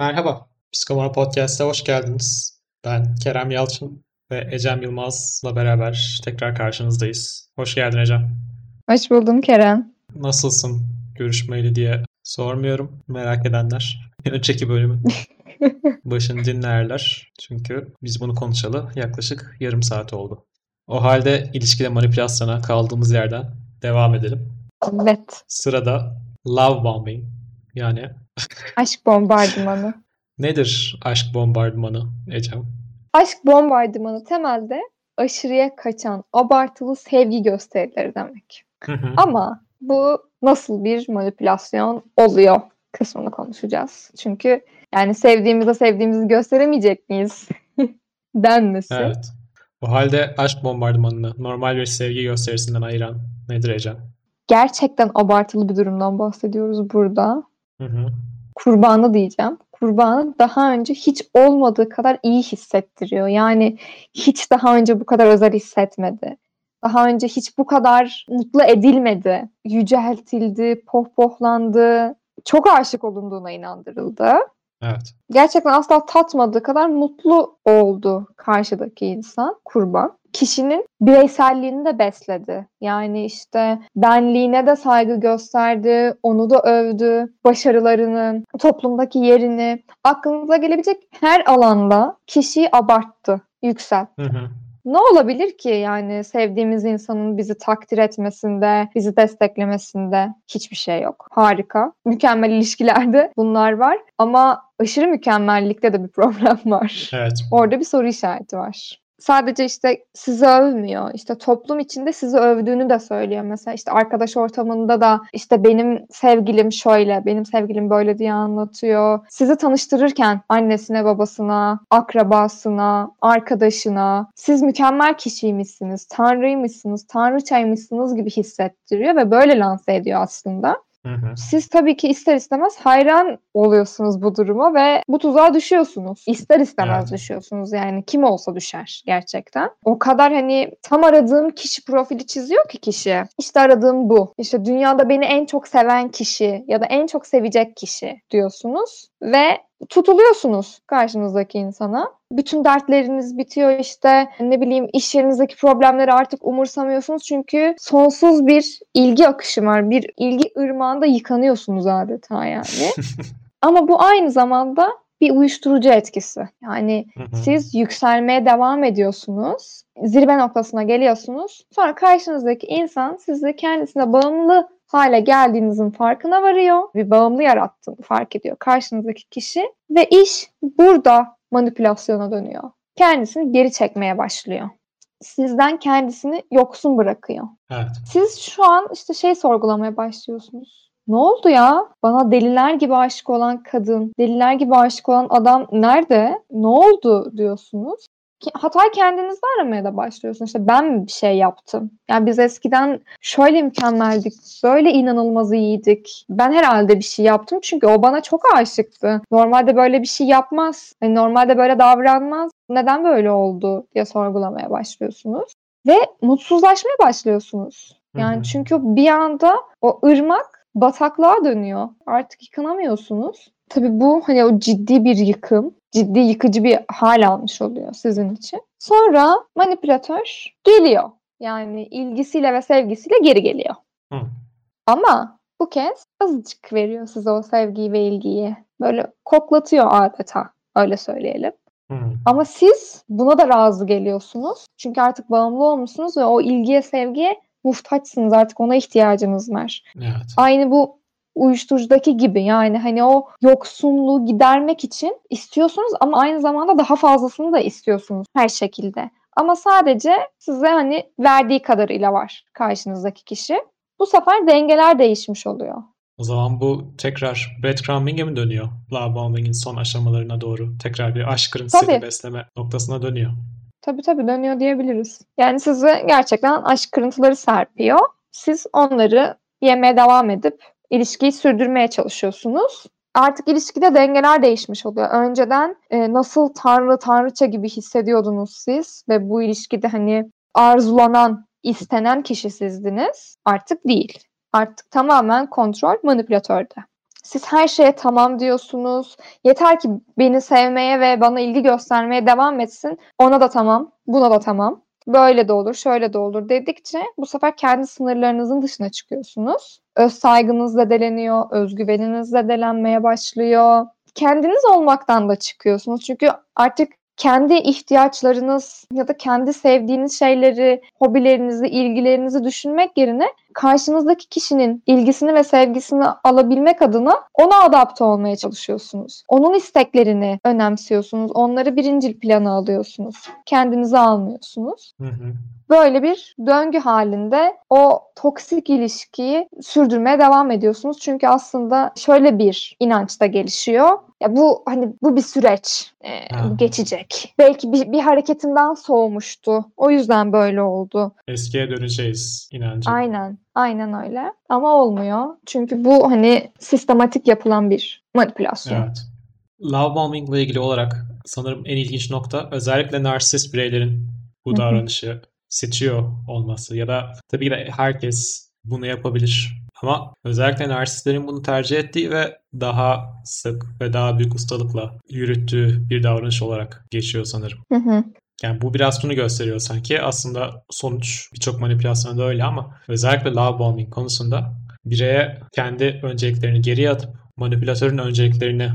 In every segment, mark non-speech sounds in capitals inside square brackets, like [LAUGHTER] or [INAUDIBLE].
Merhaba, Psikomana Podcast'a hoş geldiniz. Ben Kerem Yalçın ve Ecem Yılmaz'la beraber tekrar karşınızdayız. Hoş geldin Ecem. Hoş buldum Kerem. Nasılsın görüşmeyeli diye sormuyorum. Merak edenler önceki bölümü [LAUGHS] başını dinlerler. Çünkü biz bunu konuşalı yaklaşık yarım saat oldu. O halde ilişkide manipülasyona kaldığımız yerden devam edelim. Evet. Sırada love bombing yani Aşk bombardımanı. [LAUGHS] nedir aşk bombardımanı Ecem? Aşk bombardımanı temelde aşırıya kaçan abartılı sevgi gösterileri demek. Hı hı. Ama bu nasıl bir manipülasyon oluyor kısmını konuşacağız. Çünkü yani sevdiğimize sevdiğimizi gösteremeyecek miyiz? [LAUGHS] Denmesi. Evet. O halde aşk bombardımanını normal bir sevgi gösterisinden ayıran nedir Ecem? Gerçekten abartılı bir durumdan bahsediyoruz burada. Kurbanı diyeceğim. Kurbanı daha önce hiç olmadığı kadar iyi hissettiriyor. Yani hiç daha önce bu kadar özel hissetmedi. Daha önce hiç bu kadar mutlu edilmedi. Yüceltildi, pohpohlandı. Çok aşık olunduğuna inandırıldı. Evet. Gerçekten asla tatmadığı kadar mutlu oldu karşıdaki insan, kurban. Kişinin bireyselliğini de besledi. Yani işte benliğine de saygı gösterdi, onu da övdü, başarılarını, toplumdaki yerini, aklınıza gelebilecek her alanda kişiyi abarttı, yükseltti. Hı hı. Ne olabilir ki yani sevdiğimiz insanın bizi takdir etmesinde, bizi desteklemesinde hiçbir şey yok. Harika. Mükemmel ilişkilerde [LAUGHS] bunlar var ama aşırı mükemmellikte de bir [LAUGHS] problem var. Evet. Orada bir soru işareti var. Sadece işte sizi övmüyor. İşte toplum içinde sizi övdüğünü de söylüyor. Mesela işte arkadaş ortamında da işte benim sevgilim şöyle, benim sevgilim böyle diye anlatıyor. Sizi tanıştırırken annesine, babasına, akrabasına, arkadaşına siz mükemmel kişiymişsiniz, tanrıymışsınız, tanrıçaymışsınız gibi hissettiriyor ve böyle lanse ediyor aslında. Hı hı. Siz tabii ki ister istemez hayran oluyorsunuz bu duruma ve bu tuzağa düşüyorsunuz. İster istemez Evet. düşüyorsunuz yani kim olsa düşer gerçekten. O kadar hani tam aradığım kişi profili çiziyor ki kişi. İşte aradığım bu. İşte dünyada beni en çok seven kişi ya da en çok sevecek kişi diyorsunuz ve tutuluyorsunuz karşınızdaki insana. Bütün dertleriniz bitiyor işte ne bileyim iş yerinizdeki problemleri artık umursamıyorsunuz çünkü sonsuz bir ilgi akışı var. Bir ilgi ırmağında yıkanıyorsunuz adeta yani. [LAUGHS] Ama bu aynı zamanda bir uyuşturucu etkisi. Yani Hı hı. siz yükselmeye devam ediyorsunuz. Zirve noktasına geliyorsunuz. Sonra karşınızdaki insan sizi kendisine bağımlı hale geldiğinizin farkına varıyor. Bir bağımlı yarattığını fark ediyor karşınızdaki kişi. Ve iş burada manipülasyona dönüyor. Kendisini geri çekmeye başlıyor. Sizden kendisini yoksun bırakıyor. Evet. Siz şu an işte şey sorgulamaya başlıyorsunuz. Ne oldu ya? Bana deliler gibi aşık olan kadın, deliler gibi aşık olan adam nerede? Ne oldu diyorsunuz. Hatayı kendinizde aramaya da başlıyorsunuz. İşte ben mi bir şey yaptım? Yani biz eskiden şöyle mükemmeldik, böyle inanılmaz iyiydik. Ben herhalde bir şey yaptım çünkü o bana çok aşıktı. Normalde böyle bir şey yapmaz. Hani normalde böyle davranmaz. Neden böyle oldu diye sorgulamaya başlıyorsunuz. Ve mutsuzlaşmaya başlıyorsunuz. Yani hı. çünkü bir anda o ırmak bataklığa dönüyor. Artık yıkanamıyorsunuz. Tabii bu hani o ciddi bir yıkım, ciddi yıkıcı bir hal almış oluyor sizin için. Sonra manipülatör geliyor. Yani ilgisiyle ve sevgisiyle geri geliyor. Hı. Ama bu kez azıcık veriyor size o sevgiyi ve ilgiyi. Böyle koklatıyor adeta. Öyle söyleyelim. Hı. Ama siz buna da razı geliyorsunuz. Çünkü artık bağımlı olmuşsunuz ve o ilgiye, sevgiye muhtaçsınız. Artık ona ihtiyacınız var. Evet. Aynı bu uyuşturucudaki gibi yani hani o yoksunluğu gidermek için istiyorsunuz ama aynı zamanda daha fazlasını da istiyorsunuz her şekilde. Ama sadece size hani verdiği kadarıyla var karşınızdaki kişi. Bu sefer dengeler değişmiş oluyor. O zaman bu tekrar breadcrumbing'e mi dönüyor? Love bombing'in son aşamalarına doğru. Tekrar bir aşk kırıntısıyla besleme noktasına dönüyor. Tabii tabii dönüyor diyebiliriz. Yani size gerçekten aşk kırıntıları serpiyor. Siz onları yemeye devam edip ilişkiyi sürdürmeye çalışıyorsunuz. Artık ilişkide dengeler değişmiş oluyor. Önceden e, nasıl tanrı tanrıça gibi hissediyordunuz siz ve bu ilişkide hani arzulanan, istenen kişi sizdiniz. Artık değil. Artık tamamen kontrol manipülatörde. Siz her şeye tamam diyorsunuz. Yeter ki beni sevmeye ve bana ilgi göstermeye devam etsin. Ona da tamam, buna da tamam. Böyle de olur, şöyle de olur dedikçe bu sefer kendi sınırlarınızın dışına çıkıyorsunuz. Öz saygınız zedeleniyor, özgüveniniz zedelenmeye başlıyor. Kendiniz olmaktan da çıkıyorsunuz. Çünkü artık kendi ihtiyaçlarınız ya da kendi sevdiğiniz şeyleri, hobilerinizi, ilgilerinizi düşünmek yerine karşınızdaki kişinin ilgisini ve sevgisini alabilmek adına ona adapte olmaya çalışıyorsunuz. Onun isteklerini önemsiyorsunuz. Onları birincil plana alıyorsunuz. Kendinizi almıyorsunuz. Hı hı. Böyle bir döngü halinde o toksik ilişkiyi sürdürmeye devam ediyorsunuz. Çünkü aslında şöyle bir inanç da gelişiyor. Ya bu hani bu bir süreç. Ha. geçecek. Belki bir, bir hareketimden soğumuştu. O yüzden böyle oldu. Eskiye döneceğiz inancı. Aynen. Aynen öyle. Ama olmuyor. Çünkü bu hani sistematik yapılan bir manipülasyon. Evet. Love bombing ile ilgili olarak sanırım en ilginç nokta özellikle narsist bireylerin bu davranışı seçiyor olması ya da tabii ki de herkes bunu yapabilir. Ama özellikle narsistlerin bunu tercih ettiği ve daha sık ve daha büyük ustalıkla yürüttüğü bir davranış olarak geçiyor sanırım. Hı hı. Yani bu biraz şunu gösteriyor sanki. Aslında sonuç birçok manipülasyonda öyle ama özellikle love bombing konusunda bireye kendi önceliklerini geriye atıp manipülatörün önceliklerini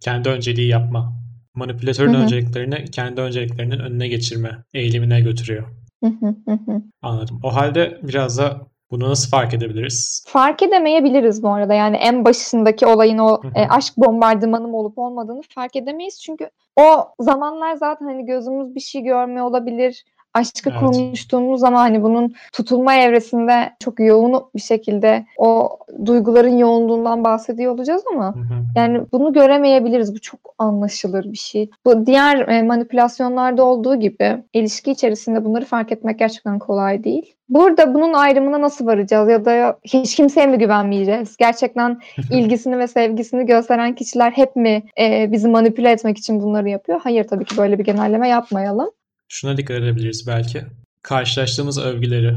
kendi önceliği yapma, manipülatörün Hı hı. önceliklerini kendi önceliklerinin önüne geçirme eğilimine götürüyor. Hı hı hı hı. Anladım. O halde biraz da bunu nasıl fark edebiliriz? Fark edemeyebiliriz bu arada. Yani en başındaki olayın o e, aşk bombardımanı olup olmadığını fark edemeyiz. Çünkü o zamanlar zaten hani gözümüz bir şey görmüyor olabilir. Aşkı Evet. konuştuğumuz zaman hani bunun tutulma evresinde çok yoğun bir şekilde o duyguların yoğunluğundan bahsediyor olacağız ama Hı hı. yani bunu göremeyebiliriz. Bu çok anlaşılır bir şey. Bu diğer e, manipülasyonlarda olduğu gibi ilişki içerisinde bunları fark etmek gerçekten kolay değil. Burada bunun ayrımına nasıl varacağız ya da hiç kimseye mi güvenmeyeceğiz? Gerçekten [LAUGHS] ilgisini ve sevgisini gösteren kişiler hep mi e, bizi manipüle etmek için bunları yapıyor? Hayır tabii ki böyle bir genelleme yapmayalım. Şuna dikkat edebiliriz belki. Karşılaştığımız övgüleri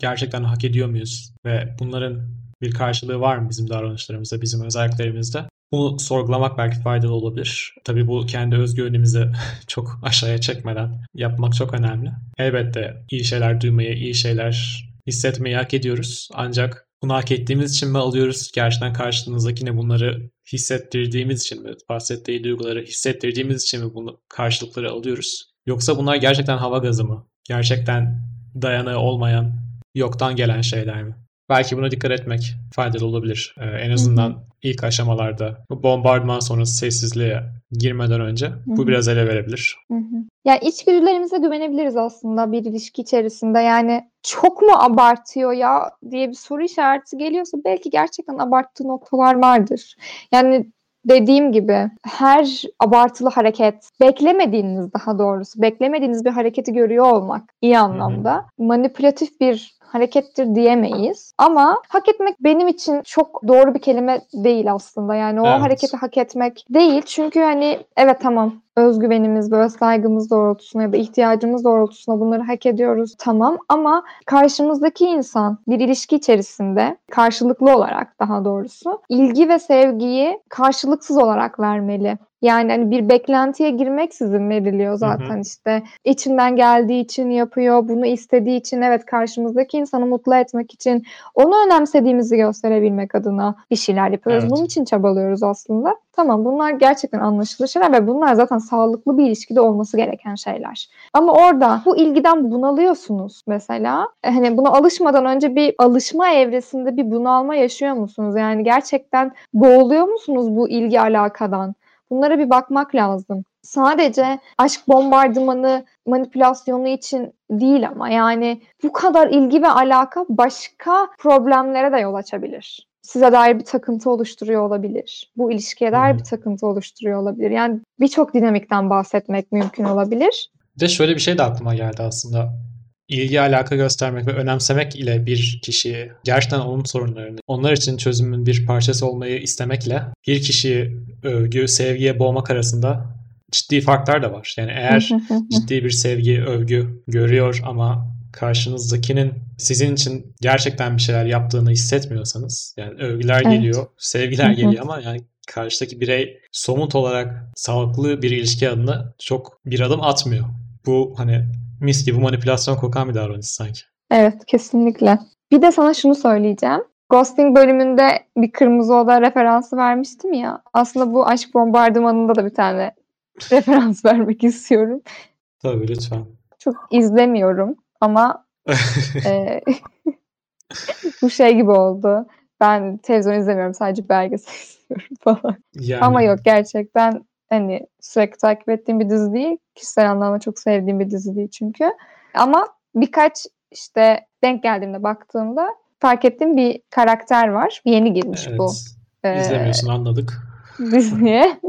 gerçekten hak ediyor muyuz? Ve bunların bir karşılığı var mı bizim davranışlarımızda, bizim özelliklerimizde? Bunu sorgulamak belki faydalı olabilir. Tabii bu kendi özgüvenimizi [LAUGHS] çok aşağıya çekmeden yapmak çok önemli. Elbette iyi şeyler duymayı, iyi şeyler hissetmeyi hak ediyoruz. Ancak bunu hak ettiğimiz için mi alıyoruz? Gerçekten karşımızdakine bunları hissettirdiğimiz için mi? Bahsettiği duyguları hissettirdiğimiz için mi bunu karşılıkları alıyoruz? Yoksa bunlar gerçekten hava gazı mı? Gerçekten dayanağı olmayan, yoktan gelen şeyler mi? Belki buna dikkat etmek faydalı olabilir. Ee, en azından ilk aşamalarda bu bombardıman sonrası sessizliğe girmeden önce bu hı. biraz ele verebilir. Hı hı. Yani içgüdülerimize güvenebiliriz aslında bir ilişki içerisinde. Yani çok mu abartıyor ya diye bir soru işareti geliyorsa belki gerçekten abarttığı noktalar vardır. Yani dediğim gibi her abartılı hareket, beklemediğiniz daha doğrusu, beklemediğiniz bir hareketi görüyor olmak iyi anlamda manipülatif bir harekettir diyemeyiz. Ama hak etmek benim için çok doğru bir kelime değil aslında. Yani o Evet. hareketi hak etmek değil. Çünkü hani evet tamam özgüvenimiz ve öz saygımız doğrultusunda ya da ihtiyacımız doğrultusunda bunları hak ediyoruz tamam ama karşımızdaki insan bir ilişki içerisinde karşılıklı olarak daha doğrusu ilgi ve sevgiyi karşılıksız olarak vermeli. Yani hani bir beklentiye girmeksizin veriliyor zaten işte. İçinden geldiği için yapıyor, bunu istediği için evet karşımızdaki insanı mutlu etmek için onu önemsediğimizi gösterebilmek adına bir şeyler yapıyoruz. Evet. Bunun için çabalıyoruz aslında. Tamam bunlar gerçekten anlaşılır şeyler ve bunlar zaten sağlıklı bir ilişkide olması gereken şeyler. Ama orada bu ilgiden bunalıyorsunuz mesela. E, Hani buna alışmadan önce bir alışma evresinde bir bunalma yaşıyor musunuz? Yani gerçekten boğuluyor musunuz bu ilgi alakadan? Bunlara bir bakmak lazım. Sadece aşk bombardımanı manipülasyonu için değil ama yani bu kadar ilgi ve alaka başka problemlere de yol açabilir. Size dair bir takıntı oluşturuyor olabilir. Bu ilişkiye dair bir takıntı oluşturuyor olabilir. Yani birçok dinamikten bahsetmek mümkün olabilir. Bir de şöyle bir şey de aklıma geldi aslında. İlgi alaka göstermek ve önemsemek ile bir kişiyi gerçekten onun sorunlarını, onlar için çözümün bir parçası olmayı istemekle bir kişiyi övgü, sevgiye boğmak arasında ciddi farklar da var. Yani eğer ciddi bir sevgi, övgü görüyor ama karşınızdakinin sizin için gerçekten bir şeyler yaptığını hissetmiyorsanız yani övgüler Evet. geliyor, sevgiler geliyor ama yani karşıdaki birey somut olarak sağlıklı bir ilişki adına çok bir adım atmıyor. Bu hani mis gibi manipülasyon kokan bir davranış sanki. Evet, kesinlikle. Bir de sana şunu söyleyeceğim. Ghosting bölümünde bir kırmızı oda referansı vermiştim ya. Aslında bu aşk bombardımanında da bir tane [LAUGHS] referans vermek istiyorum. Tabii lütfen. Çok izlemiyorum ama [LAUGHS] e, bu şey gibi oldu. Ben televizyon izlemiyorum sadece belgesel [LAUGHS] izliyorum falan. Yani Ama yok gerçekten hani sürekli takip ettiğim bir dizi değil. Kişisel anlamda çok sevdiğim bir dizi değil çünkü. Ama birkaç işte denk geldiğimde baktığımda fark ettiğim bir karakter var. Yeni girmiş evet, bu e, izlemiyorsun anladık. diziye.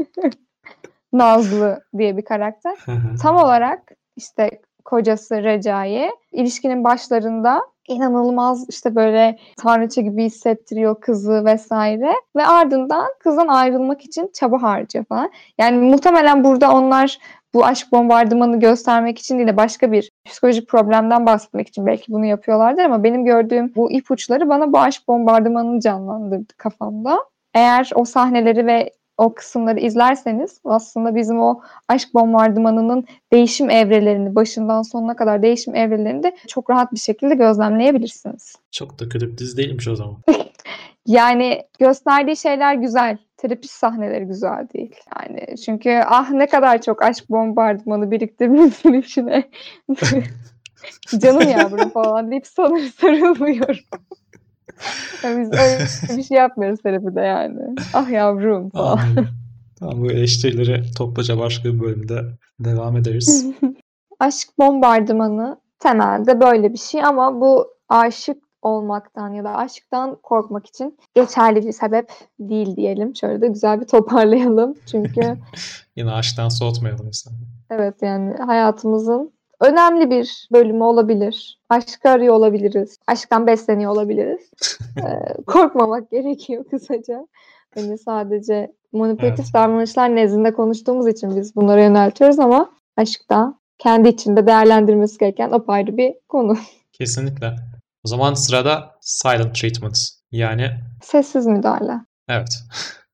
[LAUGHS] Nazlı diye bir karakter. Tam olarak işte kocası Recai ilişkinin başlarında inanılmaz işte böyle tanrıça gibi hissettiriyor kızı vesaire ve ardından kızdan ayrılmak için çaba harcıyor falan. Yani muhtemelen burada onlar bu aşk bombardımanı göstermek için değil de başka bir psikolojik problemden bahsetmek için belki bunu yapıyorlardır ama benim gördüğüm bu ipuçları bana bu aşk bombardımanını canlandırdı kafamda. Eğer o sahneleri ve o kısımları izlerseniz aslında bizim o aşk bombardımanının değişim evrelerini başından sonuna kadar değişim evrelerini de çok rahat bir şekilde gözlemleyebilirsiniz. Çok da kötü bir dizi değilmiş o zaman. [LAUGHS] Yani gösterdiği şeyler güzel. Terapist sahneleri güzel değil. Yani çünkü ah ne kadar çok aşk bombardımanı biriktirmişsin içine. [LAUGHS] [LAUGHS] Canım yavrum falan deyip sana sarılıyorum. Yani biz öyle bir şey yapmıyoruz terapide yani. Ah yavrum falan. Tamam bu eleştirileri toplaca başka bir bölümde devam ederiz. [LAUGHS] Aşk bombardımanı temelde böyle bir şey ama bu aşık olmaktan ya da aşktan korkmak için geçerli bir sebep değil diyelim. Şöyle de güzel bir toparlayalım. Çünkü [LAUGHS] Yine aşktan soğutmayalım insanı. evet yani hayatımızın önemli bir bölümü olabilir. Aşkı arıyor olabiliriz. Aşktan besleniyor olabiliriz. [LAUGHS] Ee, korkmamak gerekiyor kısaca. Hani sadece manipülatif Evet. davranışlar nezdinde konuştuğumuz için biz bunlara yöneltiyoruz ama aşkta kendi içinde değerlendirmesi gereken apayrı bir konu. Kesinlikle. O zaman sırada silent treatment. Yani Sessiz müdahale. evet.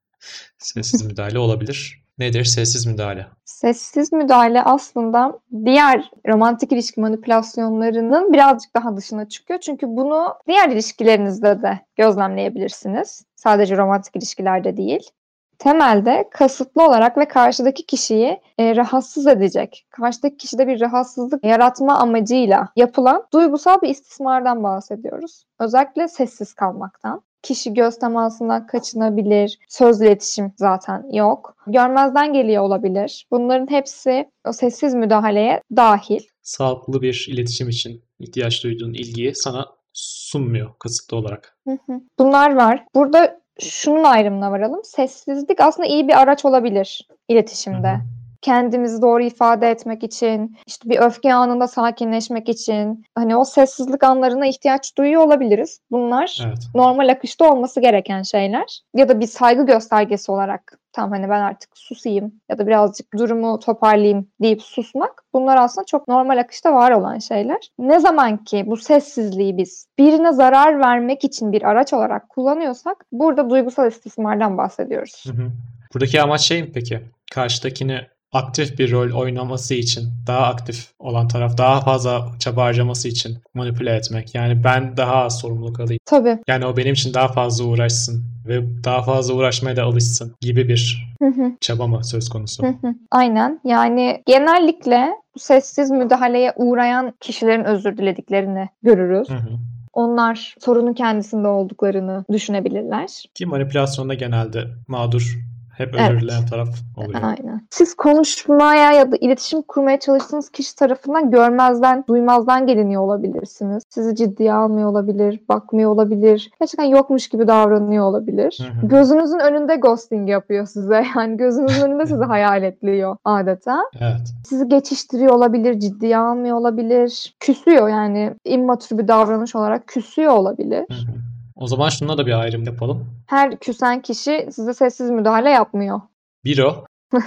[LAUGHS] Sessiz müdahale olabilir. Nedir sessiz müdahale? Sessiz müdahale aslında diğer romantik ilişki manipülasyonlarının birazcık daha dışına çıkıyor. Çünkü bunu diğer ilişkilerinizde de gözlemleyebilirsiniz. Sadece romantik ilişkilerde değil. Temelde kasıtlı olarak ve karşıdaki kişiyi e, rahatsız edecek, karşıdaki kişide bir rahatsızlık yaratma amacıyla yapılan duygusal bir istismardan bahsediyoruz. Özellikle sessiz kalmaktan. Kişi göz temasından kaçınabilir. Sözlü iletişim zaten yok. Görmezden geliyor olabilir. Bunların hepsi o sessiz müdahaleye dahil. Sağlıklı bir iletişim için ihtiyaç duyduğun ilgiyi sana sunmuyor kasıtlı olarak. Hı hı. Bunlar var. Burada şunun ayrımına varalım. Sessizlik aslında iyi bir araç olabilir iletişimde. Hı hı. Kendimizi doğru ifade etmek için, işte bir öfke anında sakinleşmek için, hani o sessizlik anlarına ihtiyaç duyuyor olabiliriz. Bunlar Evet. normal akışta olması gereken şeyler. Ya da bir saygı göstergesi olarak tamam hani ben artık susayım ya da birazcık durumu toparlayayım deyip susmak bunlar aslında çok normal akışta var olan şeyler. Ne zaman ki bu sessizliği biz birine zarar vermek için bir araç olarak kullanıyorsak burada duygusal istismardan bahsediyoruz. Hı hı. Buradaki amaç şey mi peki? Karşıdakini aktif bir rol oynaması için, daha aktif olan taraf daha fazla çaba harcaması için manipüle etmek. Yani ben daha az sorumluluk alayım. Tabii. Yani o benim için daha fazla uğraşsın ve daha fazla uğraşmaya da alışsın gibi bir Hı hı. çaba mı söz konusu? Hı hı. Aynen. Yani genellikle bu sessiz müdahaleye uğrayan kişilerin özür dilediklerini görürüz. Hı hı. Onlar sorunun kendisinde olduklarını düşünebilirler. Ki manipülasyonda genelde mağdur hep özür Evet. taraf oluyor. Aynen. Siz konuşmaya ya da iletişim kurmaya çalıştığınız kişi tarafından görmezden, duymazdan geliniyor olabilirsiniz. Sizi ciddiye almıyor olabilir, bakmıyor olabilir. Gerçekten yokmuş gibi davranıyor olabilir. Hı hı. Gözünüzün önünde ghosting yapıyor size. [LAUGHS] Yani gözünüzün önünde sizi [LAUGHS] hayaletliyor adeta. Evet. Sizi geçiştiriyor olabilir, ciddiye almıyor olabilir. Küsüyor yani immatür bir davranış olarak küsüyor olabilir. Hı hı. O zaman şuna da bir ayrım yapalım. Her küsen kişi size sessiz müdahale yapmıyor. Bir o. [LAUGHS]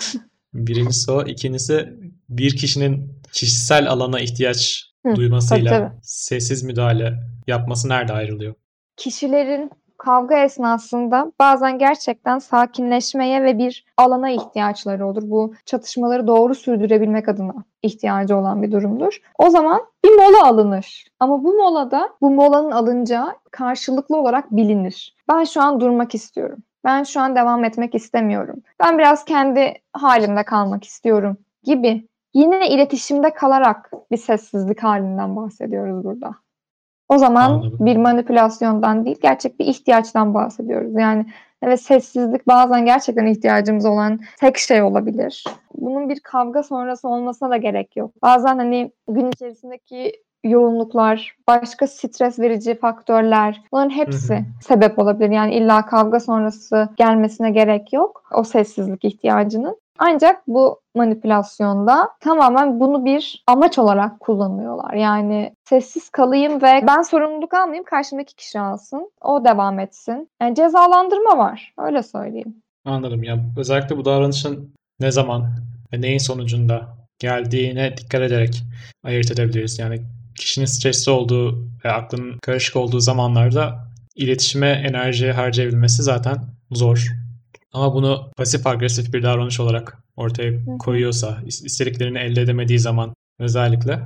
Birincisi o. İkincisi bir kişinin kişisel alana ihtiyaç Hı, duymasıyla tabii, tabii. sessiz müdahale yapması nerede ayrılıyor? Kişilerin kavga esnasında bazen gerçekten sakinleşmeye ve bir alana ihtiyaçları olur. Bu çatışmaları doğru sürdürebilmek adına ihtiyacı olan bir durumdur. O zaman bir mola alınır. Ama bu molada bu molanın alınacağı karşılıklı olarak bilinir. Ben şu an durmak istiyorum. Ben şu an devam etmek istemiyorum. Ben biraz kendi halimde kalmak istiyorum gibi yine iletişimde kalarak bir sessizlik halinden bahsediyoruz burada. O zaman Anladım. bir manipülasyondan değil, gerçek bir ihtiyaçtan bahsediyoruz. Yani evet sessizlik bazen gerçekten ihtiyacımız olan tek şey olabilir. Bunun bir kavga sonrası olmasına da gerek yok. Bazen hani gün içerisindeki yoğunluklar, başka stres verici faktörler bunların hepsi Hı hı. sebep olabilir. Yani illa kavga sonrası gelmesine gerek yok o sessizlik ihtiyacının. Ancak bu manipülasyonda tamamen bunu bir amaç olarak kullanıyorlar. Yani sessiz kalayım ve ben sorumluluk almayayım, karşımdaki kişi alsın, o devam etsin. Yani cezalandırma var, öyle söyleyeyim. Anladım. Ya özellikle bu davranışın ne zaman ve neyin sonucunda geldiğine dikkat ederek ayırt edebiliriz. Yani kişinin stresli olduğu ve aklının karışık olduğu zamanlarda iletişime enerji harcayabilmesi zaten zor. Ama bunu pasif agresif bir davranış olarak ortaya koyuyorsa, is- istediklerini elde edemediği zaman özellikle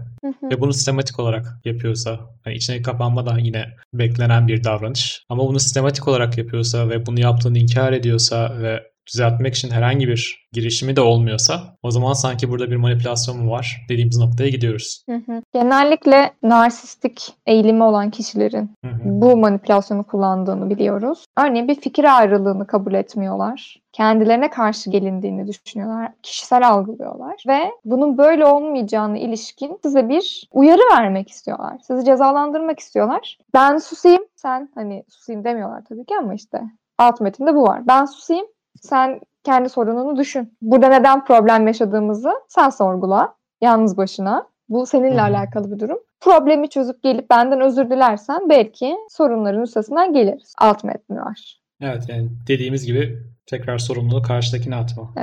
ve bunu sistematik olarak yapıyorsa, hani içine kapanma da yine beklenen bir davranış. Ama bunu sistematik olarak yapıyorsa ve bunu yaptığını inkar ediyorsa ve düzeltmek için herhangi bir girişimi de olmuyorsa o zaman sanki burada bir manipülasyon mu var dediğimiz noktaya gidiyoruz. Hı hı. Genellikle narsistik eğilimi olan kişilerin Hı hı. bu manipülasyonu kullandığını biliyoruz. Örneğin bir fikir ayrılığını kabul etmiyorlar. Kendilerine karşı gelindiğini düşünüyorlar. Kişisel algılıyorlar. Ve bunun böyle olmayacağını ilişkin size bir uyarı vermek istiyorlar. Sizi cezalandırmak istiyorlar. Ben susayım, sen hani susayım demiyorlar tabii ki ama işte alt metinde bu var. Ben susayım, sen kendi sorununu düşün. Burada neden problem yaşadığımızı sen sorgula. Yalnız başına. Bu seninle hı. alakalı bir durum. Problemi çözüp gelip benden özür dilersen belki sorunların üstesinden geliriz. Alt metni var. Evet yani dediğimiz gibi tekrar sorumluluğu karşıdakine atma.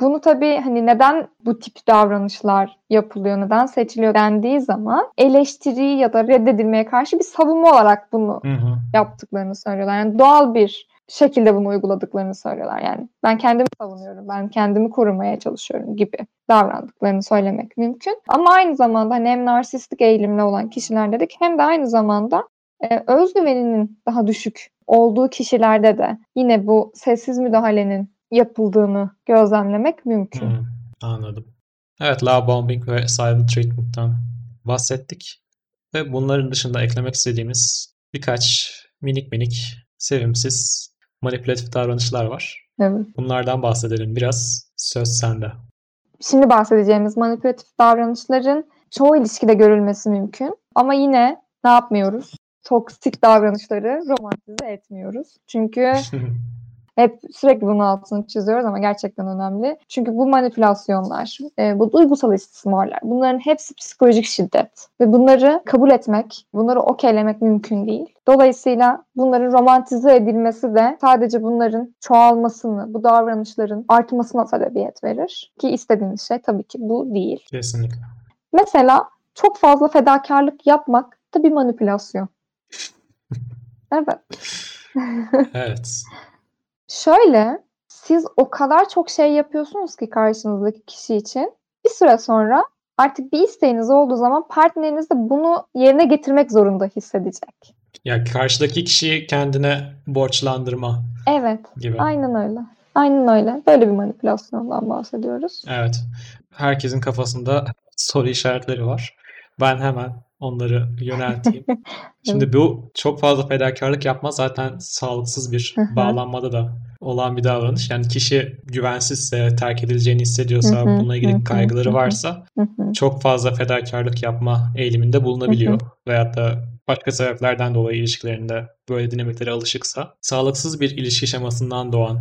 Bunu tabii hani neden bu tip davranışlar yapılıyor, neden seçiliyor dendiği zaman eleştiri ya da reddedilmeye karşı bir savunma olarak bunu Hı hı. yaptıklarını söylüyorlar. Yani doğal bir şekilde bunu uyguladıklarını söylüyorlar. Yani ben kendimi savunuyorum, ben kendimi korumaya çalışıyorum gibi davrandıklarını söylemek mümkün. Ama aynı zamanda hani hem narsistik eğilimli olan kişiler dedik hem de aynı zamanda e, özgüveninin daha düşük olduğu kişilerde de yine bu sessiz müdahalenin yapıldığını gözlemlemek mümkün. Hı, anladım. Evet, love bombing ve silent treatment'tan bahsettik. Ve bunların dışında eklemek istediğimiz birkaç minik minik sevimsiz manipülatif davranışlar var. Evet. Bunlardan bahsedelim biraz. Söz sende. Şimdi bahsedeceğimiz manipülatif davranışların çoğu ilişkide görülmesi mümkün. Ama yine ne yapmıyoruz? Toksik davranışları romantize etmiyoruz. Çünkü [LAUGHS] hep sürekli bunun altını çiziyoruz ama gerçekten önemli. Çünkü bu manipülasyonlar, e, bu duygusal istismarlar bunların hepsi psikolojik şiddet. Ve bunları kabul etmek, bunları okeylemek mümkün değil. Dolayısıyla bunların romantize edilmesi de sadece bunların çoğalmasını, bu davranışların artmasına sebebiyet verir. Ki istediğimiz şey tabii ki bu değil. Kesinlikle. Mesela çok fazla fedakarlık yapmak da bir manipülasyon. [LAUGHS] Evet. Evet. Şöyle, siz o kadar çok şey yapıyorsunuz ki karşınızdaki kişi için bir süre sonra artık bir isteğiniz olduğu zaman partneriniz de bunu yerine getirmek zorunda hissedecek. Ya karşıdaki kişiyi kendine borçlandırma Evet, gibi. aynen öyle. Aynen öyle. Böyle bir manipülasyondan bahsediyoruz. Evet. Herkesin kafasında soru işaretleri var. Ben hemen onları yönelteyim. [LAUGHS] Şimdi bu çok fazla fedakarlık yapma zaten sağlıksız bir bağlanmada da olan bir davranış. Yani kişi güvensizse, terk edileceğini hissediyorsa, bununla ilgili kaygıları varsa çok fazla fedakarlık yapma eğiliminde bulunabiliyor. Veyahut da başka sebeplerden dolayı ilişkilerinde böyle dinamiklere alışıksa sağlıksız bir ilişki şemasından doğan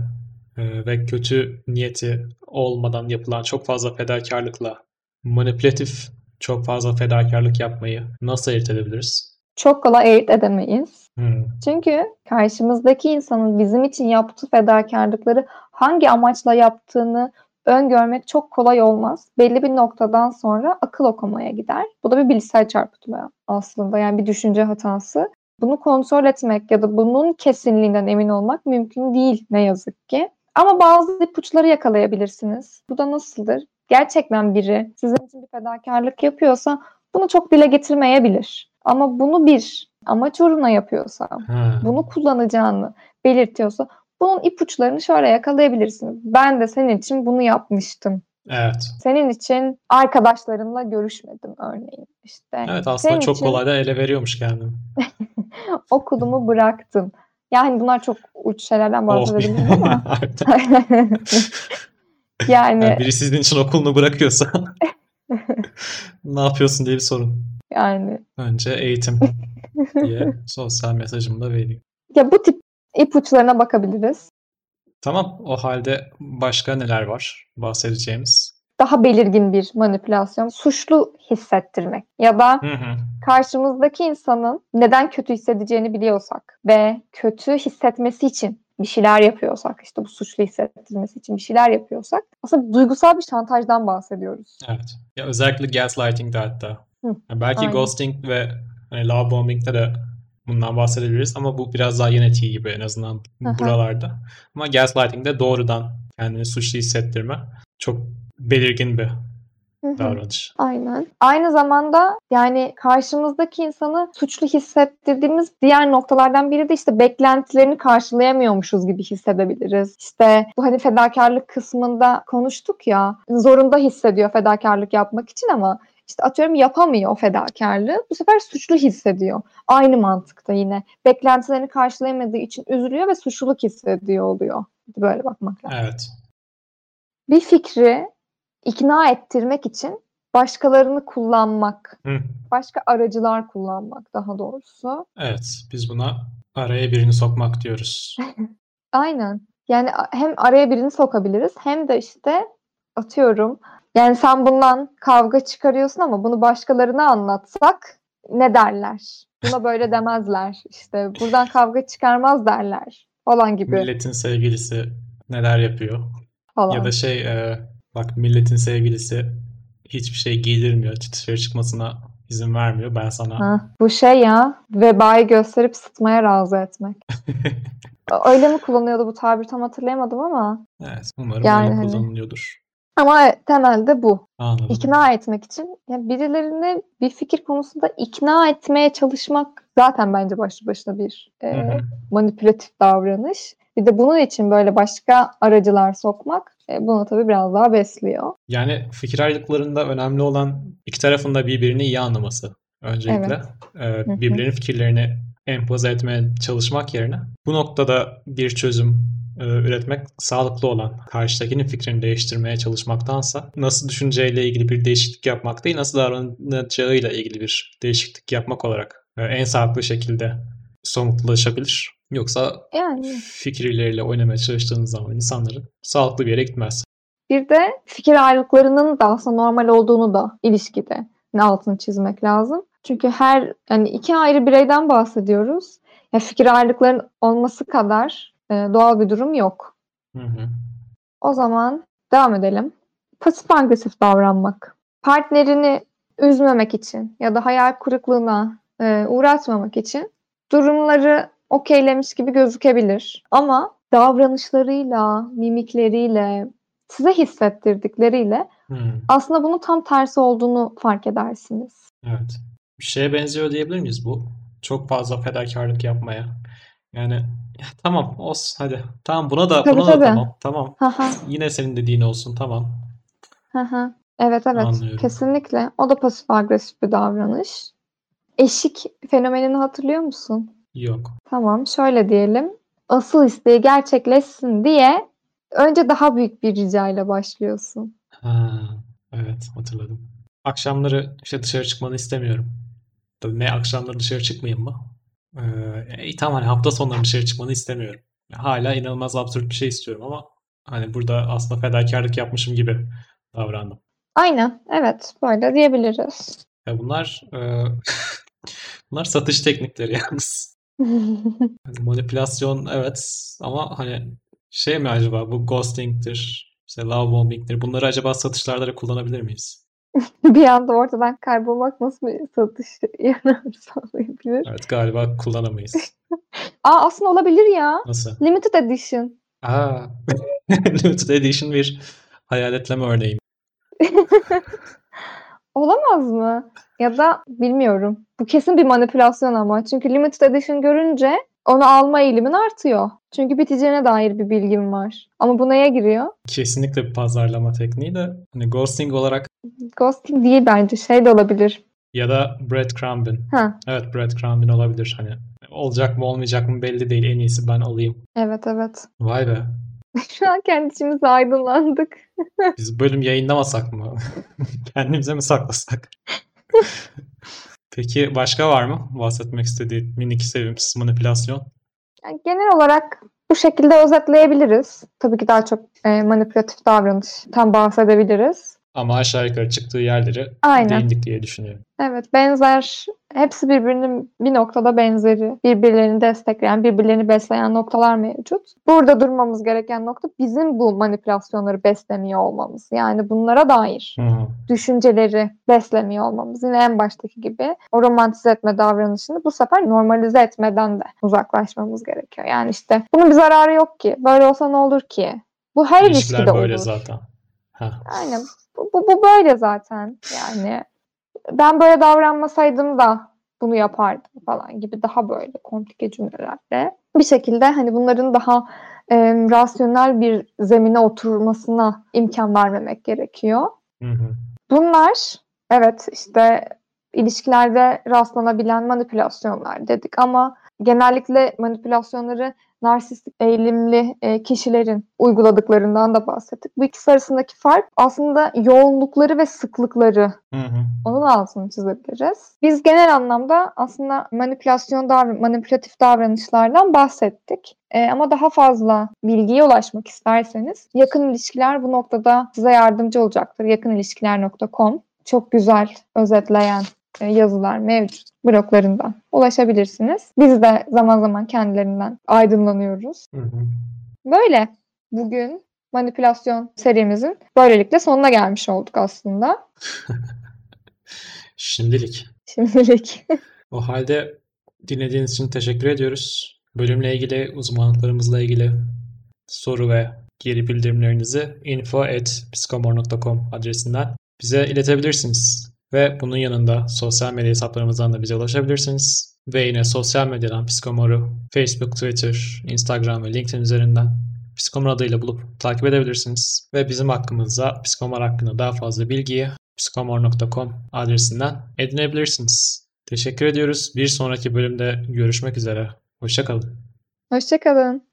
e, ve kötü niyeti olmadan yapılan çok fazla fedakarlıkla manipülatif çok fazla fedakarlık yapmayı nasıl ayırt edebiliriz? Çok kolay ayırt edemeyiz. Hmm, Çünkü karşımızdaki insanın bizim için yaptığı fedakarlıkları hangi amaçla yaptığını öngörmek çok kolay olmaz. Belli bir noktadan sonra akıl okumaya gider. Bu da bir bilişsel çarpıtma aslında yani bir düşünce hatası. Bunu kontrol etmek ya da bunun kesinliğinden emin olmak mümkün değil ne yazık ki. Ama bazı ipuçları yakalayabilirsiniz. Bu da nasıldır? Gerçekten biri sizin için bir fedakarlık yapıyorsa bunu çok dile getirmeyebilir. Ama bunu bir amaç uğruna yapıyorsa, Ha. bunu kullanacağını belirtiyorsa bunun ipuçlarını şöyle yakalayabilirsiniz. Ben de senin için bunu yapmıştım. Evet. Senin için arkadaşlarınla görüşmedim örneğin. İşte Evet aslında senin çok için kolay da ele veriyormuş kendini. [LAUGHS] okulumu bıraktım. Yani bunlar çok uç şeylerden Oh. bahsedebiliriz [LAUGHS] ama. [LAUGHS] yani Yani biri sizin için okulunu bırakıyorsa [LAUGHS] ne yapıyorsun diye bir sorun. yani Önce eğitim [LAUGHS] diye sosyal mesajımı da vereyim. ya bu tip ipuçlarına bakabiliriz. Tamam o halde başka neler var bahsedeceğimiz? Daha belirgin bir manipülasyon, suçlu hissettirmek ya da Hı hı. karşımızdaki insanın neden kötü hissedeceğini biliyorsak ve kötü hissetmesi için bir şeyler yapıyorsak, işte bu suçlu hissettirmesi için bir şeyler yapıyorsak aslında duygusal bir şantajdan bahsediyoruz. Evet. Ya özellikle gaslighting'de hatta. Hı, Ya belki aynen. ghosting ve hani love bombing'de de bundan bahsedebiliriz ama bu biraz daha yönetici gibi en azından Aha. buralarda. Ama gaslighting'de doğrudan kendini suçlu hissettirme çok belirgin bir. Davranış. Aynen. Aynı zamanda yani karşımızdaki insanı suçlu hissettirdiğimiz diğer noktalardan biri de işte beklentilerini karşılayamıyormuşuz gibi hissedebiliriz. İşte bu hani fedakarlık kısmında konuştuk ya zorunda hissediyor fedakarlık yapmak için ama işte atıyorum yapamıyor o fedakarlığı. Bu sefer suçlu hissediyor. Aynı mantıkta yine. Beklentilerini karşılayamadığı için üzülüyor ve suçluluk hissediyor oluyor. Böyle bakmak lazım Evet. bir fikri ikna ettirmek için başkalarını kullanmak, Hı. başka aracılar kullanmak daha doğrusu. Evet. Biz buna araya birini sokmak diyoruz. [LAUGHS] Aynen. Yani hem araya birini sokabiliriz hem de işte atıyorum yani sen bundan kavga çıkarıyorsun ama bunu başkalarına anlatsak ne derler? Buna böyle [LAUGHS] demezler. İşte buradan kavga çıkarmaz derler falan gibi Milletin sevgilisi neler yapıyor? falan. Ya da şey e, bak milletin sevgilisi hiçbir şey giydirmiyor. Dışarı çıkmasına izin vermiyor. Ben sana Ha, bu şey ya vebayı gösterip sıtmaya razı etmek. [LAUGHS] Öyle mi kullanıyordu bu tabir tam hatırlayamadım ama Evet, umarım Yani öyle hani- kullanılıyordur. ama temelde bu. Anladım. İkna etmek için yani birilerini bir fikir konusunda ikna etmeye çalışmak zaten bence başlı başına bir e, manipülatif davranış. Bir de bunun için böyle başka aracılar sokmak e, bunu tabii biraz daha besliyor. Yani fikir ayrılıklarında önemli olan iki tarafın da birbirini iyi anlaması öncelikle. Ee, hı. birbirlerinin fikirlerini empoze etmeye çalışmak yerine bu noktada bir çözüm e, üretmek sağlıklı olan karşıdakinin fikrini değiştirmeye çalışmaktansa nasıl düşüneceğiyle ilgili bir değişiklik yapmak değil nasıl davranacağıyla ilgili bir değişiklik yapmak olarak e, en sağlıklı şekilde somutlaşabilir. Yoksa Yani fikirleriyle oynamaya çalıştığınız zaman insanların sağlıklı bir yere gitmez. Bir de fikir ayrılıklarının da aslında normal olduğunu da ilişkide altını çizmek lazım. Çünkü her yani iki ayrı bireyden bahsediyoruz. Ya fikir ayrılıklarının olması kadar e, doğal bir durum yok. Hı hı. O zaman devam edelim. Pasif agresif davranmak. Partnerini üzmemek için ya da hayal kırıklığına e, uğratmamak için durumları okeylemiş gibi gözükebilir. Ama davranışlarıyla, mimikleriyle, size hissettirdikleriyle Hı. aslında bunun tam tersi olduğunu fark edersiniz. Evet. Bir şeye benziyor diyebilir miyiz bu? Çok fazla fedakarlık yapmaya. Yani ya tamam olsun hadi. Tamam buna da Tabii, buna da tabii. tamam. Tamam. Haha, Yine senin dediğin olsun tamam. haha. Evet evet Anlıyorum. kesinlikle. O da pasif agresif bir davranış. Eşik fenomenini hatırlıyor musun? Yok. Tamam, şöyle diyelim. Asıl isteği gerçekleşsin diye önce daha büyük bir ricayla başlıyorsun. Ha, evet hatırladım. Akşamları işte dışarı çıkmanı istemiyorum. Tabii ne akşamları dışarı çıkmayayım mı? Ee, iyi, tamam hani hafta sonları dışarı çıkmanı istemiyorum. Hala inanılmaz absürt bir şey istiyorum ama hani burada aslında fedakarlık yapmışım gibi davrandım. Aynen, evet, böyle diyebiliriz. Ya bunlar e, [LAUGHS] bunlar satış teknikleri yalnız. Hani manipülasyon evet ama hani şey mi acaba bu ghosting'tir işte love bombing'leri bunları acaba satışlarda da kullanabilir miyiz? [LAUGHS] bir anda ortadan kaybolmak nasıl bir satış yararı sağlayabilir? Evet galiba kullanamayız. [LAUGHS] Aa aslında olabilir ya. Nasıl? Limited edition. Aa, [LAUGHS] Limited Edition bir hayaletleme örneği. Olamaz mı? Ya da bilmiyorum. Bu kesin bir manipülasyon ama. Çünkü limited edition görünce onu alma eğilimin artıyor. Çünkü biteceğine dair bir bilgim var. Ama bu neye giriyor? Kesinlikle bir pazarlama tekniği de hani ghosting olarak Ghosting değil bence. Şey de olabilir. ya da breadcrumbing. Ha, Evet breadcrumbing olabilir hani. Olacak mı olmayacak mı belli değil. En iyisi ben alayım. evet evet. Vay be. [LAUGHS] Şu an kendi içimizde aydınlandık. [LAUGHS] Biz bölüm yayınlamasak mı? [LAUGHS] Kendimize mi saklasak? Peki başka var mı bahsetmek istediğin minik sevimsiz manipülasyon? Yani genel olarak bu şekilde özetleyebiliriz. Tabii ki daha çok e, manipülatif davranıştan bahsedebiliriz. Ama aşağı yukarı çıktığı yerleri Aynen. değindik diye düşünüyorum. Evet, benzer, hepsi birbirinin bir noktada benzeri, birbirlerini destekleyen, birbirlerini besleyen noktalar mevcut. Burada durmamız gereken nokta bizim bu manipülasyonları beslemiyor olmamız. Yani bunlara dair hı. düşünceleri beslemiyor olmamız. Yine en baştaki gibi o romantize etme davranışını bu sefer normalize etmeden de uzaklaşmamız gerekiyor. Yani işte bunun bir zararı yok ki. Böyle olsa ne olur ki? Bu her İlişkiler ilişkide böyle olur. zaten. Ha. Aynen. Bu, bu, bu böyle zaten. Yani ben böyle davranmasaydım da bunu yapardım falan gibi daha böyle komplike cümlelerle bir şekilde hani bunların daha e, rasyonel bir zemine oturmasına imkan vermemek gerekiyor. Hı hı. Bunlar evet işte ilişkilerde rastlanabilen manipülasyonlar dedik ama genellikle manipülasyonları narsistik eğilimli e, kişilerin uyguladıklarından da bahsettik. Bu ikisi arasındaki fark aslında yoğunlukları ve sıklıkları. Hı hı. Onun altını çizebiliriz. Biz genel anlamda aslında manipülasyon davran manipülatif davranışlardan bahsettik. E, ama daha fazla bilgiye ulaşmak isterseniz yakın ilişkiler bu noktada size yardımcı olacaktır. Yakınilişkiler.com çok güzel özetleyen yazılar mevcut bloglarından ulaşabilirsiniz. Biz de zaman zaman kendilerinden aydınlanıyoruz. Hı hı. Böyle bugün manipülasyon serimizin böylelikle sonuna gelmiş olduk aslında. [LAUGHS] Şimdilik. Şimdilik. O halde dinlediğiniz için teşekkür ediyoruz. Bölümle ilgili, uzmanlıklarımızla ilgili soru ve geri bildirimlerinizi info.psikomor.com adresinden bize iletebilirsiniz. Ve bunun yanında sosyal medya hesaplarımızdan da bize ulaşabilirsiniz. Ve yine sosyal medyadan Psikomor'u Facebook, Twitter, Instagram ve LinkedIn üzerinden Psikomor adıyla bulup takip edebilirsiniz. Ve bizim hakkımızda Psikomor hakkında daha fazla bilgiyi psikomor.com adresinden edinebilirsiniz. Teşekkür ediyoruz. Bir sonraki bölümde görüşmek üzere. Hoşçakalın. Hoşçakalın.